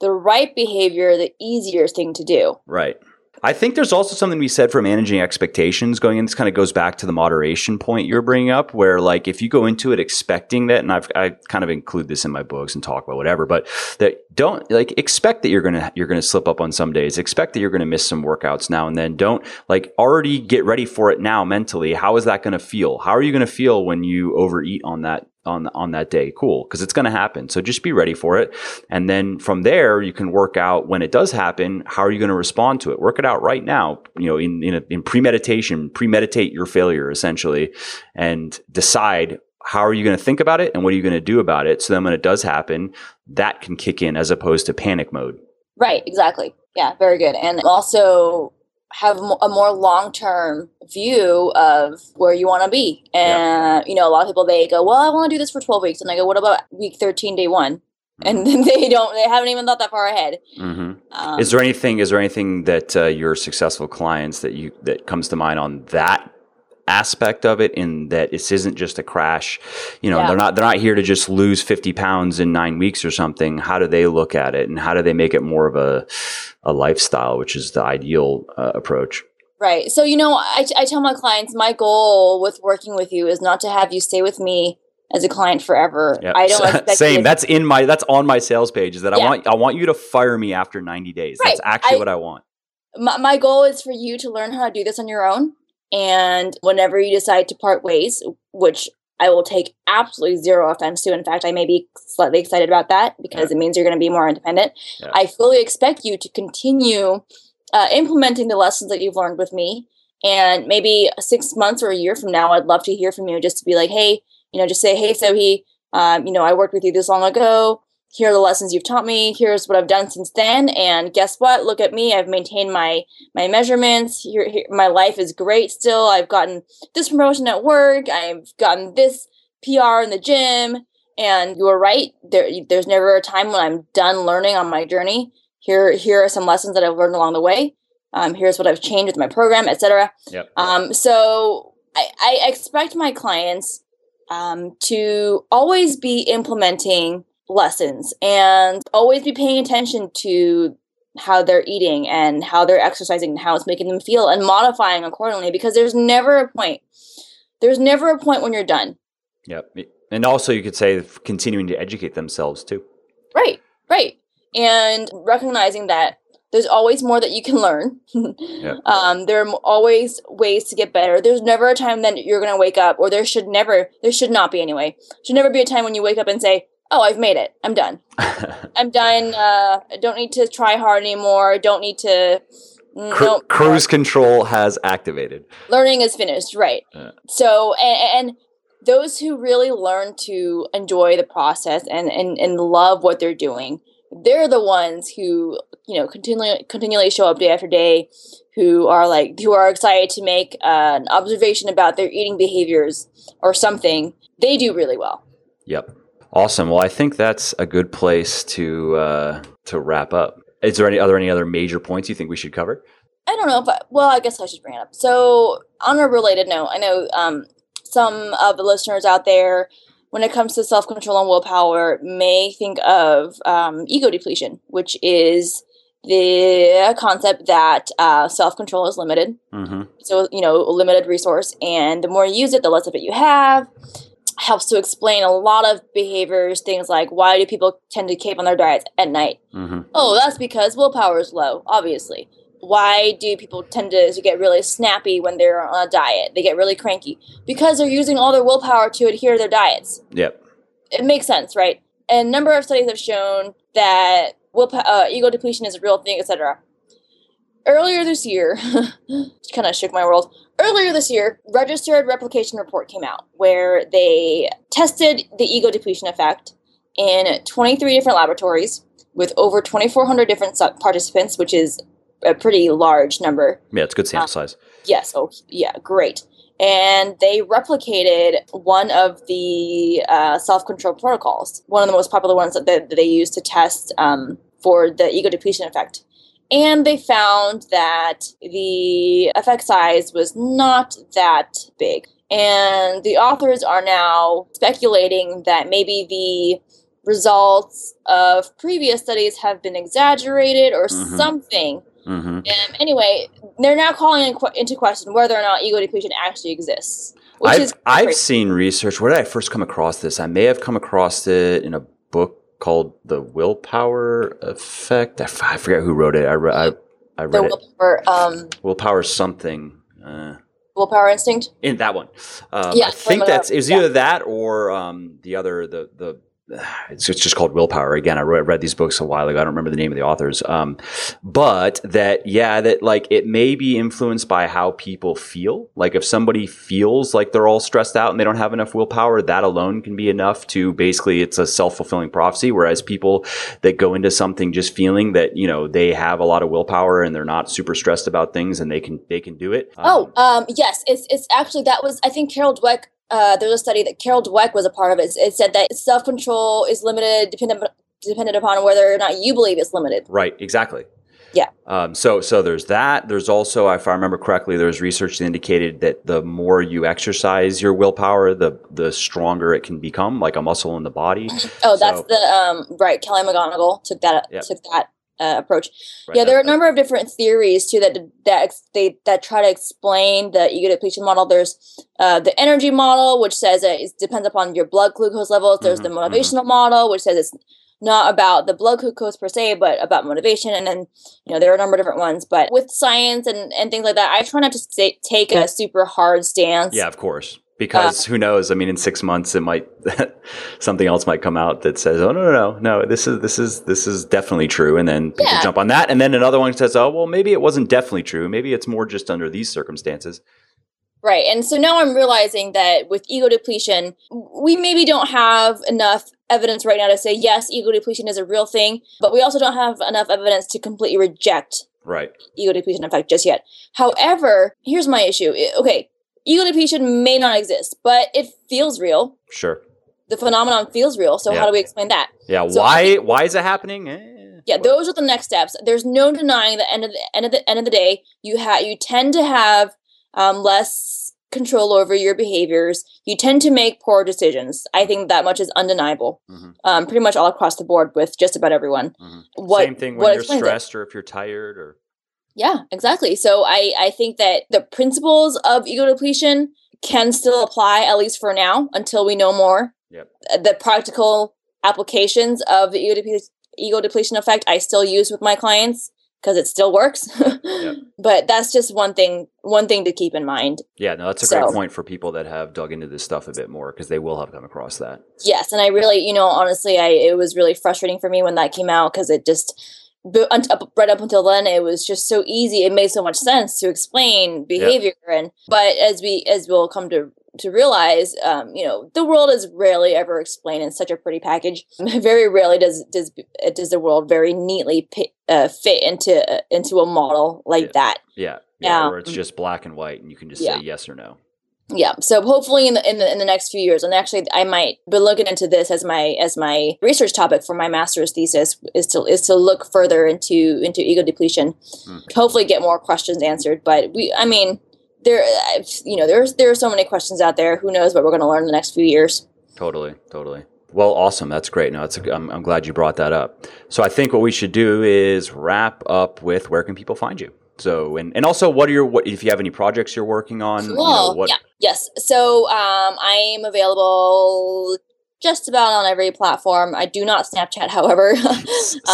the right behavior the easier thing to do. Right. I think there's also something to be said for managing expectations going in. This kind of goes back to the moderation point you're bringing up, where like if you go into it expecting that, and I've I kind of include this in my books and talk about whatever, but that don't like expect that you're gonna you're gonna slip up on some days. Expect that you're gonna miss some workouts now and then. Don't like already get ready for it now mentally. How is that gonna feel? How are you gonna feel when you overeat on that on on that day. Cool, because it's going to happen. So just be ready for it, and then from there you can work out when it does happen. How are you going to respond to it? Work it out right now. You know, in in, a, in premeditation, premeditate your failure essentially, and decide how are you going to think about it and what are you going to do about it. So then when it does happen, that can kick in as opposed to panic mode. Right. Exactly. Yeah. Very good. And also have a more long-term view of where you want to be and you know a lot of people they go well i want to do this for 12 weeks. And i go what about week 13 day one? And then they don't they haven't even thought that far ahead. Mm-hmm. um, is there anything is there anything that uh, your successful clients that you that comes to mind on that aspect of it in that this isn't just a crash you know yeah. they're not they're not here to just lose 50 pounds in nine weeks or something how do they look at it and how do they make it more of a a lifestyle which is the ideal uh, approach right so you know I, I tell my clients my goal with working with you is not to have you stay with me as a client forever. Yep. I don't same. That's in my that's on my sales page. Is that yeah. I want I want you to fire me after ninety days. Right. That's actually I, what I want. My, my goal is for you to learn how to do this on your own. And whenever you decide to part ways, which I will take absolutely zero offense to. In fact, I may be slightly excited about that because yeah. it means you're going to be more independent. Yeah. I fully expect you to continue uh, implementing the lessons that you've learned with me. And maybe six months or a year from now, I'd love to hear from you just to be like, hey, you know, just say, hey, Sohee, um, you know, I worked with you this long ago. Here are the lessons you've taught me. Here's what I've done since then. And guess what? Look at me. I've maintained my my measurements. Here, here, my life is great still. I've gotten this promotion at work. I've gotten this PR in the gym. And you are right. There, there's never a time when I'm done learning on my journey. Here, here are some lessons that I've learned along the way. Um, here's what I've changed with my program, etc. Yep. Um, so I, I expect my clients um, to always be implementing lessons and always be paying attention to how they're eating and how they're exercising and how it's making them feel and modifying accordingly because there's never a point there's never a point when you're done yep and also you could say continuing to educate themselves too right right and recognizing that there's always more that you can learn. yeah. um, there are always ways to get better. There's never a time that you're going to wake up, or there should never, there should not be anyway. Should never be a time when you wake up and say, "Oh, I've made it. I'm done. I'm done. Uh, I don't need to try hard anymore. Don't need to." Mm, Cru- cruise control has activated. Learning is finished, right? Yeah. So, and, and those who really learn to enjoy the process and, and, and love what they're doing they're the ones who you know continually continually show up day after day who are like who are excited to make uh, an observation about their eating behaviors or something they do really well yep awesome well i think that's a good place to uh, to wrap up is there any other any other major points you think we should cover i don't know I, well i guess i should bring it up so on a related note i know um, some of the listeners out there when it comes to self control and willpower, may think of um, ego depletion, which is the concept that uh, self control is limited. Mm-hmm. So, you know, a limited resource. And the more you use it, the less of it you have. Helps to explain a lot of behaviors, things like why do people tend to cave on their diets at night? Mm-hmm. Oh, that's because willpower is low, obviously why do people tend to, get really snappy when they're on a diet? They get really cranky because they're using all their willpower to adhere to their diets. Yep. It makes sense, right? And a number of studies have shown that willpower, uh, ego depletion is a real thing, etc. Earlier this year, kind of shook my world. Earlier this year, registered replication report came out where they tested the ego depletion effect in 23 different laboratories with over 2,400 different participants, which is a pretty large number. Yeah, it's good sample um, size. Yes. Oh, yeah. Great. And they replicated one of the uh, self control protocols, one of the most popular ones that they, that they use to test um, for the ego depletion effect. And they found that the effect size was not that big. And the authors are now speculating that maybe the results of previous studies have been exaggerated or mm-hmm. something Mm-hmm. Um, anyway, they're now calling in qu- into question whether or not ego depletion actually exists. I've, I've seen research. Where did I first come across this? I may have come across it in a book called The Willpower Effect. I, f- I forget who wrote it. I, re- I, I read the willpower, it. Um, willpower something. Uh, willpower instinct. In that one, um, yeah, I think that's is yeah. either that or um, the other the the it's just called willpower. Again i read, read, these books a while ago. I don't remember the name of the authors. Um, but that yeah that like it may be influenced by how people feel. Like if somebody feels like they're all stressed out and they don't have enough willpower that alone can be enough to basically it's a self-fulfilling prophecy. Whereas people that go into something just feeling that you know they have a lot of willpower and they're not super stressed about things and they can they can do it. Um, oh um, yes. It's it's actually that was i think carol dweck uh, there's a study that Carol Dweck was a part of it. It said that self control is limited dependent dependent upon whether or not you believe it's limited. Right. Exactly. Yeah. Um, so so there's that. There's also, if I remember correctly, there's research that indicated that the more you exercise your willpower, the the stronger it can become, like a muscle in the body. Oh, that's the um, right. Kelly McGonigal took that yep. took that uh, approach. Right. Yeah, there are a number of different theories too that that they that try to explain the ego depletion model. There's uh, the energy model, which says it depends upon your blood glucose levels. There's mm-hmm, the mm-hmm. motivational mm-hmm. model, which says it's not about the blood glucose per se, but about motivation. And then, you know, there are a number of different ones. But with science and, and things like that, I try not to stay, take a super hard stance. Yeah, of course because uh, who knows? I mean, in six months, it might something else might come out that says, "Oh no, no, no, no, this is this is this is definitely true," and then people yeah. jump on that, and then another one says, "Oh, well, maybe it wasn't definitely true. Maybe it's more just under these circumstances." Right, and so now I'm realizing that with ego depletion, we maybe don't have enough evidence right now to say yes, ego depletion is a real thing, but we also don't have enough evidence to completely reject right ego depletion effect just yet. However, here's my issue. Okay, ego depletion may not exist, but it feels real. Sure. The phenomenon feels real. So yeah. how do we explain that? Yeah. So why? Think, why is it happening? Eh, yeah, what? those are the next steps. There's no denying the end of the end of the end of the day. You have you tend to have um, less control over your behaviors. You tend to make poor decisions. I think that much is undeniable. Mm-hmm. Um, pretty much all across the board with just about everyone. Mm-hmm. What, Same thing when you're stressed it? or if you're tired or yeah, exactly. So I, I think that the principles of ego depletion can still apply, at least for now, until we know more. Yep. Uh, the practical applications of the ego, de- ego depletion effect I still use with my clients because it still works. yep. But that's just one thing one thing to keep in mind. Yeah, no, that's a so, great point for people that have dug into this stuff a bit more because they will have come across that. Yes, and I really, you know, honestly, I it was really frustrating for me when that came out because it just but right up until then it was just so easy. It made so much sense to explain behavior. Yep. and but as we as we'll come to to realize um, you know the world is rarely ever explained in such a pretty package. Very rarely does does does the world very neatly uh, fit into uh, into a model like yeah. that. Yeah. Yeah. Um, where it's just black and white and you can just yeah. say yes or no yeah so hopefully in the, in the in the next few years and actually i might be looking into this as my as my research topic for my master's thesis is to is to look further into into ego depletion hmm. hopefully get more questions answered but we i mean there you know there's there are so many questions out there who knows what we're going to learn in the next few years totally totally well, awesome. That's great. No, it's a, I'm, I'm glad you brought that up. So I think what we should do is wrap up with where can people find you? So and and also, what are your what if you have any projects you're working on? Cool. You know, what... Yeah. Yes. So um, I am available just about on every platform. I do not Snapchat, however. um,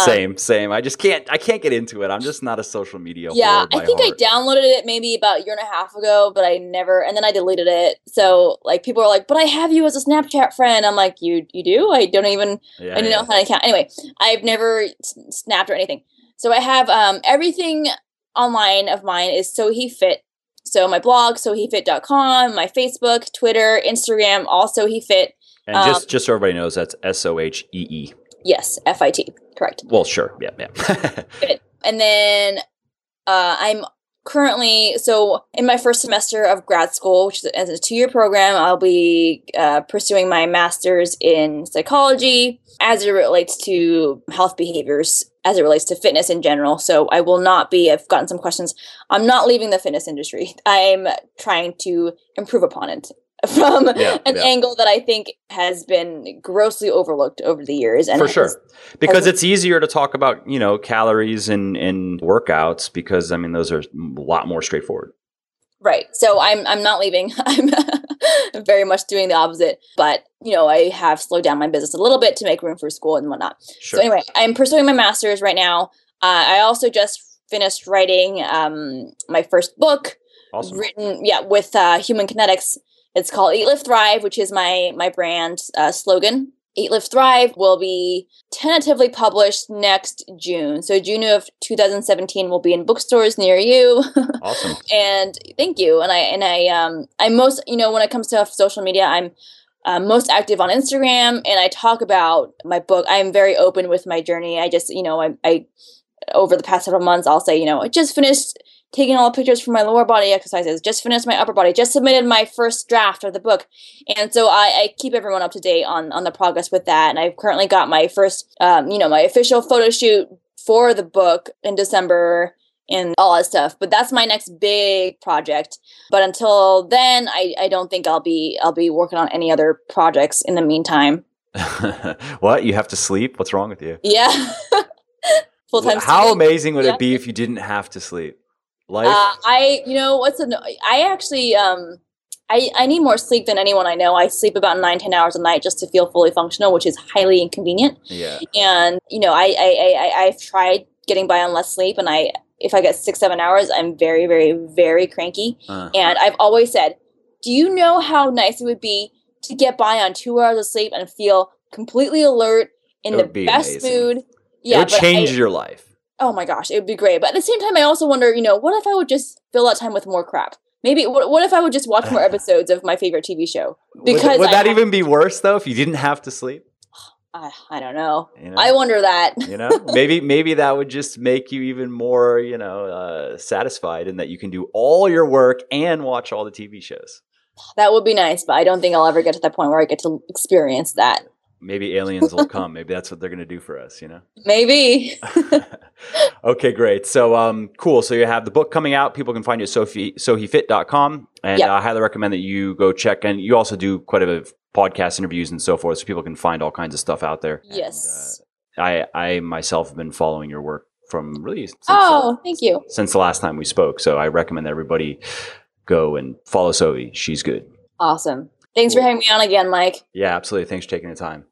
same, same. I just can't. I can't get into it. I'm just not a social media. Yeah, I think heart. I downloaded it maybe about a year and a half ago, but I never. And then I deleted it. So like people are like, "But I have you as a Snapchat friend." I'm like, "You you do? I don't even. Yeah, I don't yeah. know how to count." Anyway, I've never snapped or anything. So I have um, everything online of mine is Sohee Fit. So my blog, soheefit.com, my Facebook, Twitter, Instagram, also He Fit. And um, just just so everybody knows, that's S O H E E. Yes, F I T. Correct. Well, sure. Yeah, yeah. and then uh, I'm currently so in my first semester of grad school which is a two-year program i'll be uh, pursuing my master's in psychology as it relates to health behaviors as it relates to fitness in general. So i will not be i've gotten some questions. I'm not leaving the fitness industry. I'm trying to improve upon it from yeah, an yeah. angle that I think has been grossly overlooked over the years. And For sure. Has, because has, it's easier to talk about, you know, calories and, and workouts because I mean those are a lot more straightforward. Right. So I'm I'm not leaving. I'm very much doing the opposite. But, you know, I have slowed down my business a little bit to make room for school and whatnot. Sure. So anyway, I'm pursuing my master's right now. Uh, I also just finished writing um, my first book. Awesome. Written, yeah, with uh, Human Kinetics it's called Eat Live Thrive, which is my my brand uh, slogan. Eat Live Thrive will be tentatively published next June. So June of 2017 will be in bookstores near you. Awesome. and thank you. And I and I um I most you know when it comes to social media, I'm uh, most active on Instagram, and I talk about my book. I'm very open with my journey. I just you know I, I over the past several months I'll say you know I just finished taking all the pictures for my lower body exercises, just finished my upper body, just submitted my first draft of the book. And so I, I keep everyone up to date on, on the progress with that. And I've currently got my first, um, you know, my official photo shoot for the book in December and all that stuff. But that's my next big project. But until then, I, I don't think I'll be I'll be working on any other projects in the meantime. what? You have to sleep? What's wrong with you? Yeah. Full time. How amazing would yeah. it be if you didn't have to sleep? Life. Uh, I, you know, what's an, I actually, um, I, I need more sleep than anyone I know. I sleep about nine, ten hours a night just to feel fully functional, which is highly inconvenient. Yeah. And, you know, I, I, I, I've tried getting by on less sleep and I, if I get six, seven hours, I'm very, very, very cranky. Uh. And I've always said, do you know how nice it would be to get by on two hours of sleep and feel completely alert in the best amazing. mood? Yeah. It would change I, your life oh my gosh, it would be great. But at the same time, I also wonder, you know, what if I would just fill that time with more crap? Maybe what, what if I would just watch more episodes of my favorite TV show? Because would, would that even be worse though if you didn't have to sleep? I, I don't know. You know. I wonder that. you know, maybe maybe that would just make you even more, you know, uh, satisfied in that you can do all your work and watch all the TV shows. That would be nice, but I don't think I'll ever get to that point where I get to experience that maybe aliens will come. Maybe that's what they're going to do for us, you know? Maybe. okay, great. So, um, cool. So you have the book coming out. People can find you at Sohee, soheefit.com. And yep. I highly recommend that you go check. And you also do quite a bit of podcast interviews and so forth. So people can find all kinds of stuff out there. Yes. And, uh, I, I myself have been following your work from really since, oh, uh, thank you. Since the last time we spoke. So I recommend that everybody go and follow Sohee. She's good. Awesome. Thanks cool. for having me on again, Mike. Yeah, absolutely. Thanks for taking the time.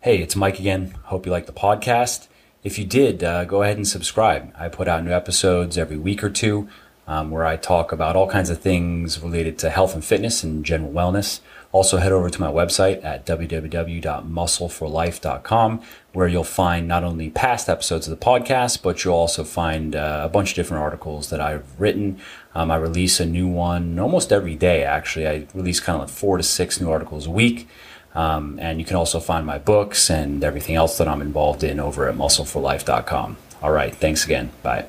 Hey, it's Mike again. Hope you like the podcast. If you did, uh, go ahead and subscribe. I put out new episodes every week or two um, where I talk about all kinds of things related to health and fitness and general wellness. Also, head over to my website at www.muscleforlife.com where you'll find not only past episodes of the podcast, but you'll also find uh, a bunch of different articles that I've written. Um, I release a new one almost every day, actually. I release kind of like four to six new articles a week. Um, and you can also find my books and everything else that I'm involved in over at muscleforlife.com. All right. Thanks again. Bye.